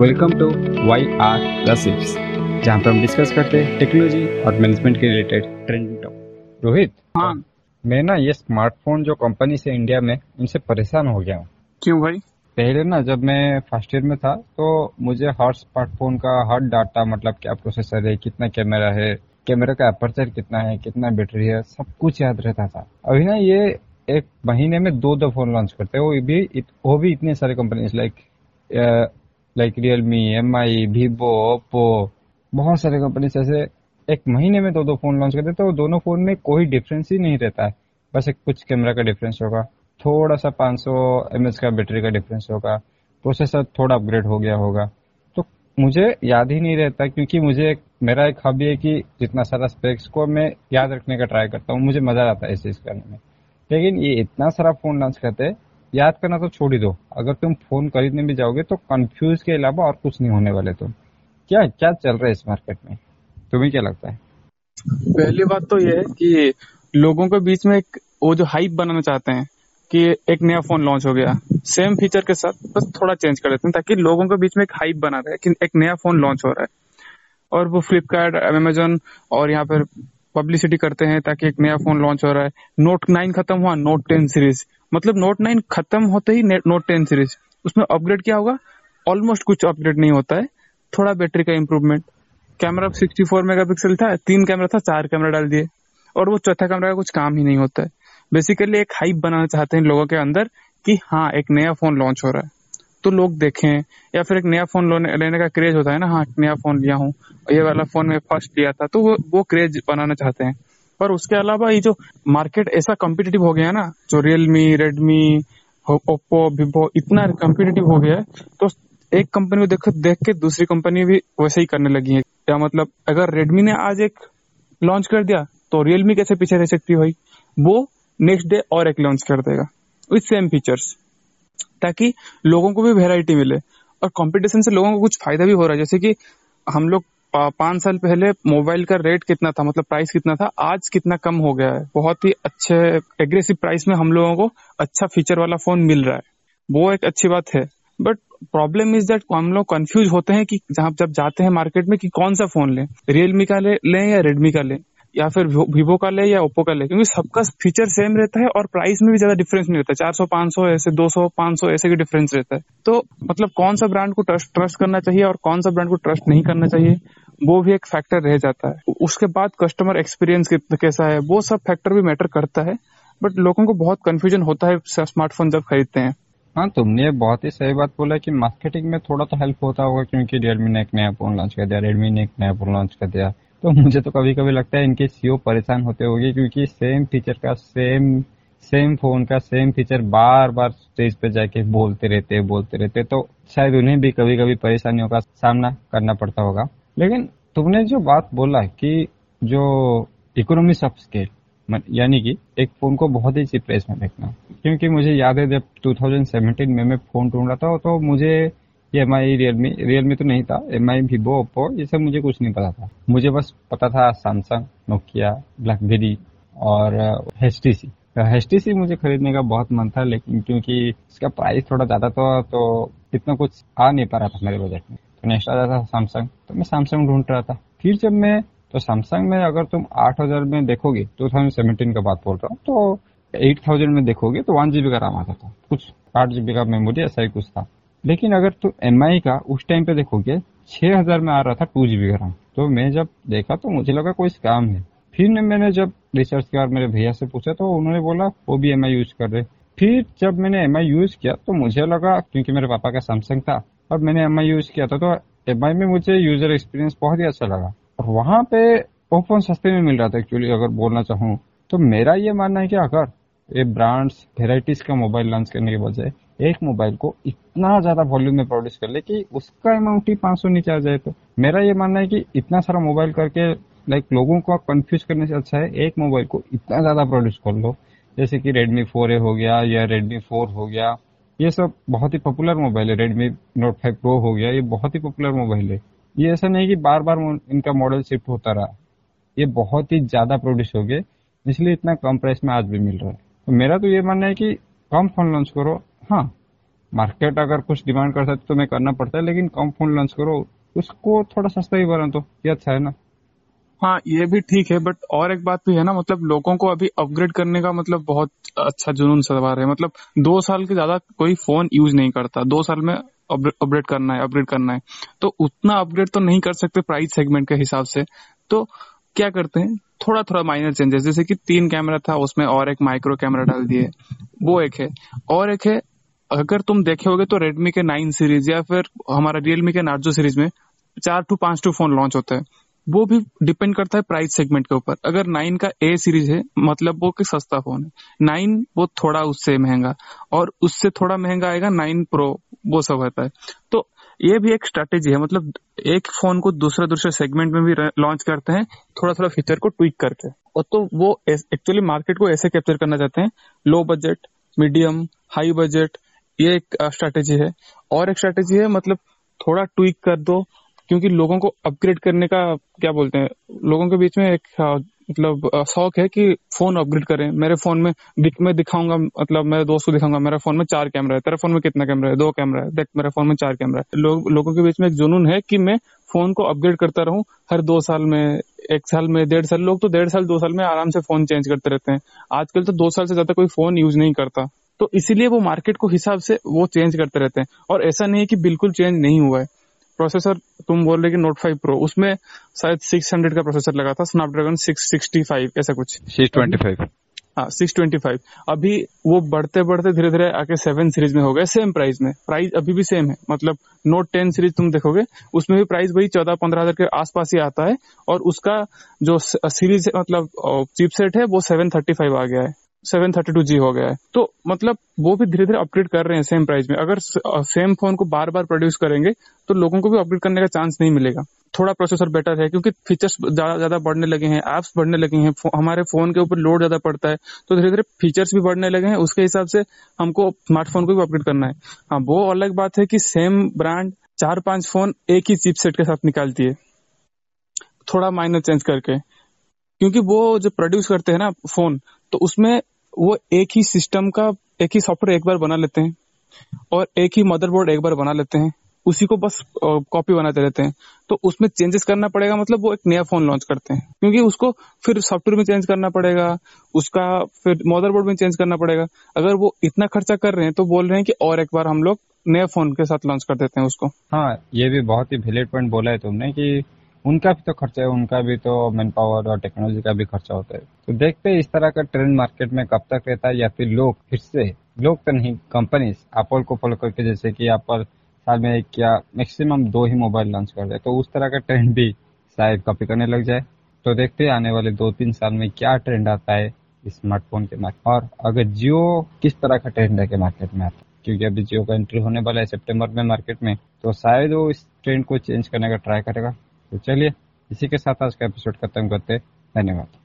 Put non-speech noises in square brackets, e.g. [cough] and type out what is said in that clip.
Welcome to Y R gossips जहाँ पर हम डिस्कस करते हैं टेक्नोलॉजी और मैनेजमेंट के रिलेटेड ट्रेंडिंग टॉपिक रोहित हाँ। मैं ना ये स्मार्टफ़ोन जो कंपनी से इंडिया में उनसे परेशान हो गया हूँ। क्यों भाई? पहले ना जब मैं फ़र्स्ट ईयर में था तो मुझे हर स्मार्टफ़ोन का हर डाटा मतलब क्या प्रोसेसर है कितना कैमरा है कैमरा का अपर्चर कितना है कितना बैटरी है सब कुछ याद रहता था। अभी ना ये एक महीने में दो दो फ़ोन लॉन्च करते हैं वो भी इत, वो भी इतने सारे companies like like Realme M I Vivo Oppo बहुत सारे कंपनीज़ ऐसे एक महीने में दो दो फ़ोन लॉन्च करते तो दोनों फ़ोन में कोई डिफरेंस ही नहीं रहता है। बस एक कुछ कैमरा का डिफरेंस होगा थोड़ा सा 500 सौ का बैटरी का डिफरेंस होगा प्रोसेसर थोड़ा अपग्रेड हो गया होगा। तो मुझे याद ही नहीं रहता, क्योंकि मुझे मेरा एक हॉबी है कि जितना सारा स्पेक्स को मैं याद रखने का ट्राई करता हूँ, मुझे मज़ा आता है इस चीज़ करने में। लेकिन ये इतना सारा फ़ोन लॉन्च करते याद करना तो छोड़ ही दो। अगर तुम फ़ोन खरीदने भी जाओगे तो कंफ्यूज के अलावा और कुछ नहीं होने वाले तुम। क्या क्या चल रहा है इस मार्केट में? तुम्हें क्या लगता है? पहली बात तो ये है कि लोगों के बीच में एक, वो जो हाइप बनाना चाहते हैं कि एक नया फ़ोन लॉन्च हो गया। सेम फीचर के साथ बस थोड़ा चेंज कर देते हैं ताकि लोगों के बीच में एक हाइप बना रहे कि एक नया फ़ोन लॉन्च हो रहा है। और वो फ्लिपकार्ट अमेजोन और यहाँ पर पब्लिसिटी करते हैं ताकि एक नया फ़ोन लॉन्च हो रहा है। नोट नाइन खत्म हुआ नोट टेन सीरीज़ मतलब नोट नाइन खत्म होते ही नोट टेन सीरीज़ उसमें अपग्रेड क्या होगा? ऑलमोस्ट कुछ अपग्रेड नहीं होता है। थोड़ा बैटरी का इम्प्रूवमेंट कैमरा सिक्सटी 64 मेगापिक्सल था, तीन कैमरा था, चार कैमरा डाल दिए। और वो चौथा कैमरा का कुछ काम ही नहीं होता है। बेसिकली एक हाइप बनाना चाहते हैं लोगों के अंदर कि हाँ एक नया फ़ोन लॉन्च हो रहा है। तो लोग देखें, या फिर एक नया फ़ोन लेने का क्रेज होता है ना हाँ नया फ़ोन लिया हूँ, ये वाला फ़ोन मैं फ़र्स्ट लिया था तो वो वो क्रेज बनाना चाहते हैं। पर उसके अलावा ये जो मार्केट ऐसा कॉम्पिटेटिव हो गया ना, जो रियलमी रेडमी ओप्पो विवो इतना कॉम्पिटेटिव हो गया है तो एक कंपनी को देख देख के दूसरी कंपनी भी वैसे ही करने लगी है। क्या मतलब अगर रेडमी ने आज एक लॉन्च कर दिया तो रियलमी कैसे पीछे रह सकती है वो नेक्स्ट डे और एक लॉन्च कर देगा विथ सेम फीचर्स ताकि लोगों को भी वेराइटी मिले। और कंपटीशन से लोगों को कुछ फ़ायदा भी हो रहा है। जैसे कि हम लोग पाँच साल पहले मोबाइल का रेट कितना था मतलब प्राइस कितना था, आज कितना कम हो गया है। बहुत ही अच्छे एग्रेसिव प्राइस में हम लोगों को अच्छा फीचर वाला फ़ोन मिल रहा है। वो एक अच्छी बात है। बट प्रॉब्लम इज़ दैट हम लोग कंफ्यूज होते हैं कि जहाँ, जब जाते हैं मार्केट में कि कौन सा फ़ोन लें? रियलमी का ले या रेडमी का लें? या फिर वीवो का ले या ओप्पो का ले, क्योंकि सबका फीचर सेम रहता है और प्राइस में भी ज़्यादा डिफरेंस नहीं रहता। है चार सौ, पाँच सौ ऐसे, दो सौ, पाँच सौ ऐसे की डिफरेंस रहता है। तो मतलब कौन सा ब्रांड को ट्रस्ट ट्रस्ट करना चाहिए और कौन सा ब्रांड को ट्रस्ट नहीं करना चाहिए, वो भी एक फैक्टर रह जाता है। उसके बाद कस्टमर एक्सपीरियंस कैसा है, वो सब फैक्टर भी मैटर करता है। बट लोगों को बहुत कंफ्यूजन होता है स्मार्टफ़ोन जब खरीदते हैं। हाँ तुमने बहुत ही सही बात बोला कि मार्केटिंग में थोड़ा तो हेल्प होता होगा, क्योंकि रियलमी ने एक नया फ़ोन लॉन्च कर दिया रेडमी ने एक नया फ़ोन लॉन्च कर दिया। [laughs] तो मुझे तो कभी कभी लगता है इनके सीओ परेशान होते होंगे, क्योंकि सेम फीचर का सेम सेम फ़ोन का सेम फीचर बार बार स्टेज पे जाके बोलते रहते बोलते रहते तो शायद उन्हें भी कभी कभी परेशानियों का सामना करना पड़ता होगा। लेकिन तुमने जो बात बोला कि जो इकोनॉमिक्स ऑफ़ स्केल यानी कि एक फ़ोन को बहुत ही चीप प्राइस में देखना। क्योंकि मुझे याद है जब 2017 में मैं फ़ोन ढूंढ रहा था तो मुझे एम आई रियलमी रियलमी तो नहीं था एम आई वीवो ओप्पो ये सब मुझे कुछ नहीं पता था। मुझे बस पता था सैमसंग नोकिया ब्लैकबेरी और H T C H T C मुझे खरीदने का बहुत मन था, लेकिन क्योंकि इसका प्राइस थोड़ा ज़्यादा था तो इतना कुछ आ नहीं पा रहा था मेरे बजट में। तो नेक्स्ट आ जाता था सैमसंग तो मैं सैमसंग ढूंढ रहा था। फिर जब मैं तो सैमसंग में अगर तुम आठ हज़ार में देखोगे टू थाउज़ेंड सेवेंटीन का बात बोल रहा हूँ तो एट थाउज़ेंड में देखोगे तो वन जीबी का राम आता था। कुछ आठ जीबी का मेमोरी ऐसा ही कुछ था। लेकिन अगर तुम एम का उस टाइम पे देखोगे, छह हज़ार में आ रहा था टू जीबी का तो मैं जब देखा तो मुझे लगा कोई काम है। फिर मैंने जब रिसर्च किया और मेरे भैया से पूछा तो उन्होंने बोला, वो भी MI यूज़ कर रहे फिर जब मैंने MI यूज़ किया तो मुझे लगा, क्योंकि मेरे पापा का सैमसंग था, और मैंने MI यूज़ किया था तो MI में मुझे यूज़र एक्सपीरियंस बहुत ही अच्छा लगा। और वहाँ पे वो फ़ोन सस्ते में मिल रहा था एक्चुअली अगर बोलना चाहूँ। तो मेरा ये मानना है कि अगर ये ब्रांड्स वेराइटीज का मोबाइल लॉन्च करने के बजाय एक मोबाइल को इतना ज़्यादा वॉल्यूम में प्रोड्यूस कर ले कि उसका अमाउंट ही पाँच सौ नीचे आ जाए तो। मेरा ये मानना है कि इतना सारा मोबाइल करके लाइक लोगों को कंफ्यूज करने से अच्छा है, एक मोबाइल को इतना ज़्यादा प्रोड्यूस कर लो। जैसे कि रेडमी फोर ए हो गया या रेडमी फोर हो गया, ये सब बहुत ही पॉपुलर मोबाइल है। रेडमी नोट फाइव प्रो हो गया, ये बहुत ही पॉपुलर मोबाइल है। ये ऐसा नहीं कि बार बार इनका मॉडल शिफ्ट होता रहा। ये बहुत ही ज़्यादा प्रोड्यूस हो गए, इसलिए इतना कम प्राइस में आज भी मिल रहा है। तो मेरा तो ये मानना है कि कम फ़ोन लॉन्च करो हाँ मार्केट अगर कुछ डिमांड कर सकते तो मैं करना पड़ता है, लेकिन कम फ़ोन लॉन्च करो, उसको थोड़ा सस्ता ही बना तो ये अच्छा है ना? हाँ ये भी ठीक है बट और एक बात भी है ना मतलब लोगों को अभी अपग्रेड करने का मतलब बहुत अच्छा जुनून सवार है मतलब दो साल के ज़्यादा कोई फ़ोन यूज़ नहीं करता, दो साल में अपग्रेड करना है अपग्रेड करना है तो उतना अपग्रेड तो नहीं कर सकते प्राइस सेगमेंट के हिसाब से तो क्या करते हैं? थोड़ा थोड़ा माइनर चेंजेस जैसे कि तीन कैमरा था, उसमें और एक माइक्रो कैमरा डाल दिए, वो एक है, और एक है अगर तुम देखे होगे तो रेडमी के नाइन सीरीज़ या फिर हमारा रियलमी के नार्जो सीरीज़ में चार टू पाँच टू फ़ोन लॉन्च होते हैं। वो भी डिपेंड करता है प्राइस सेगमेंट के ऊपर। अगर नाइन का ए सीरीज़ है मतलब वो कि सस्ता फ़ोन है। नाइन वो थोड़ा उससे महँगा और उससे थोड़ा महँगा आएगा नाइन प्रो वो सब रहता है। तो ये भी एक स्ट्रेटेजी है। मतलब एक फ़ोन को दूसरे दूसरे सेगमेंट में भी लॉन्च करते हैं थोड़ा थोड़ा फीचर को ट्वीक करके। और तो वो एक्चुअली मार्केट को ऐसे कैप्चर करना चाहते हैं। Low budget medium high budget ये एक स्ट्रेटेजी है। और एक स्ट्रेटेजी है मतलब थोड़ा ट्वीक कर दो क्योंकि लोगों को अपग्रेड करने का क्या बोलते हैं लोगों के बीच में एक मतलब शौक है कि फ़ोन अपग्रेड करें। मेरे फ़ोन में दिख, मैं दिखाऊँगा मतलब मेरे दोस्त को दिखाऊँगा मेरे फ़ोन में चार कैमरा है तेरे फ़ोन में कितना कैमरा है? दो कैमरा है। देख मेरे फ़ोन में चार कैमरा है। लोग लोगों के बीच में एक जुनून है कि मैं फ़ोन को अपग्रेड करता रहूँ। हर दो साल में एक साल में डेढ़ साल लोग तो डेढ़ साल दो साल में आराम से फ़ोन चेंज करते रहते हैं। आजकल तो दो साल से ज़्यादा कोई फ़ोन यूज़ नहीं करता। तो इसीलिए वो मार्केट को हिसाब से वो चेंज करते रहते हैं। और ऐसा नहीं है कि बिल्कुल चेंज नहीं हुआ है। प्रोसेसर तुम बोल रहे कि नोट फाइव प्रो उसमें शायद सिक्स हंड्रेड का प्रोसेसर लगा था स्नैपड्रैगन सिक्स सिक्सटी फाइव ऐसा कुछ। सिक्स ट्वेंटी फाइव हाँ सिक्स ट्वेंटी फाइव अभी वो बढ़ते बढ़ते धीरे धीरे आके सेवन सीरीज़ में हो गए सेम प्राइस में। प्राइस अभी भी सेम है। मतलब नोट टेन सीरीज़ तुम देखोगे उसमें भी प्राइस वही चौदह पंद्रह हज़ार के आसपास ही आता है। और उसका जो सीरीज़ मतलब चिपसेट है वो सेवन थर्टी फाइव आ गया है। सेवन थर्टी टू जी हो गया है। तो मतलब वो भी धीरे धीरे अपग्रेड कर रहे हैं सेम प्राइस में। अगर सेम फ़ोन को बार बार प्रोड्यूस करेंगे तो लोगों को भी अपग्रेड करने का चांस नहीं मिलेगा। थोड़ा प्रोसेसर बेटर है, क्योंकि फीचर्स ज़्यादा ज़्यादा बढ़ने लगे हैं एप्स बढ़ने लगे हैं हमारे फ़ोन के ऊपर लोड ज़्यादा पड़ता है तो धीरे धीरे फीचर्स भी बढ़ने लगे हैं, उसके हिसाब से हमको स्मार्टफ़ोन को भी अपग्रेड करना है। हाँ वो अलग बात है कि सेम ब्रांड चार पाँच फ़ोन एक ही चिप सेट के साथ निकालती है। थोड़ा माइनर चेंज करके। क्योंकि वो जो प्रोड्यूस करते हैं ना फ़ोन तो उसमें वो एक ही सिस्टम का, एक ही सॉफ्टवेयर एक बार बना लेते हैं और एक ही मदरबोर्ड एक बार बना लेते हैं। उसी को बस कॉपी बनाते रहते हैं। तो उसमें चेंजेस करना पड़ेगा मतलब वो एक नया फ़ोन लॉन्च करते हैं। क्योंकि उसको फिर सॉफ्टवेयर में चेंज करना पड़ेगा, उसका फिर मदरबोर्ड में चेंज करना पड़ेगा। अगर वो इतना खर्चा कर रहे हैं तो बोल रहे हैं कि और एक बार हम लोग नया फ़ोन के साथ लॉन्च कर देते हैं उसको। हाँ ये भी बहुत ही वैलिड पॉइंट बोला है तुमने कि उनका भी तो खर्चा है, उनका भी तो मैन पावर और टेक्नोलॉजी का भी खर्चा होता है। तो देखते हैं इस तरह का ट्रेंड मार्केट में कब तक रहता है या फिर लोग फिर से, लोग तो नहीं कंपनीज़ एप्पल को फॉलो करके जैसे कि एप्पल साल में एक या मैक्सिमम दो ही मोबाइल लॉन्च कर दे तो उस तरह का ट्रेंड भी शायद कॉपी करने लग जाए। तो देखते हैं आने वाले दो तीन साल में क्या ट्रेंड आता है स्मार्टफ़ोन के मार्केट और अगर जियो किस तरह का ट्रेंड है के मार्केट में आता है? क्योंकि अभी जियो का एंट्री होने वाला है सितंबर में मार्केट में तो शायद वो इस ट्रेंड को चेंज करने का ट्राई करेगा। तो चलिए इसी के साथ आज का एपिसोड खत्म करते हैं। धन्यवाद।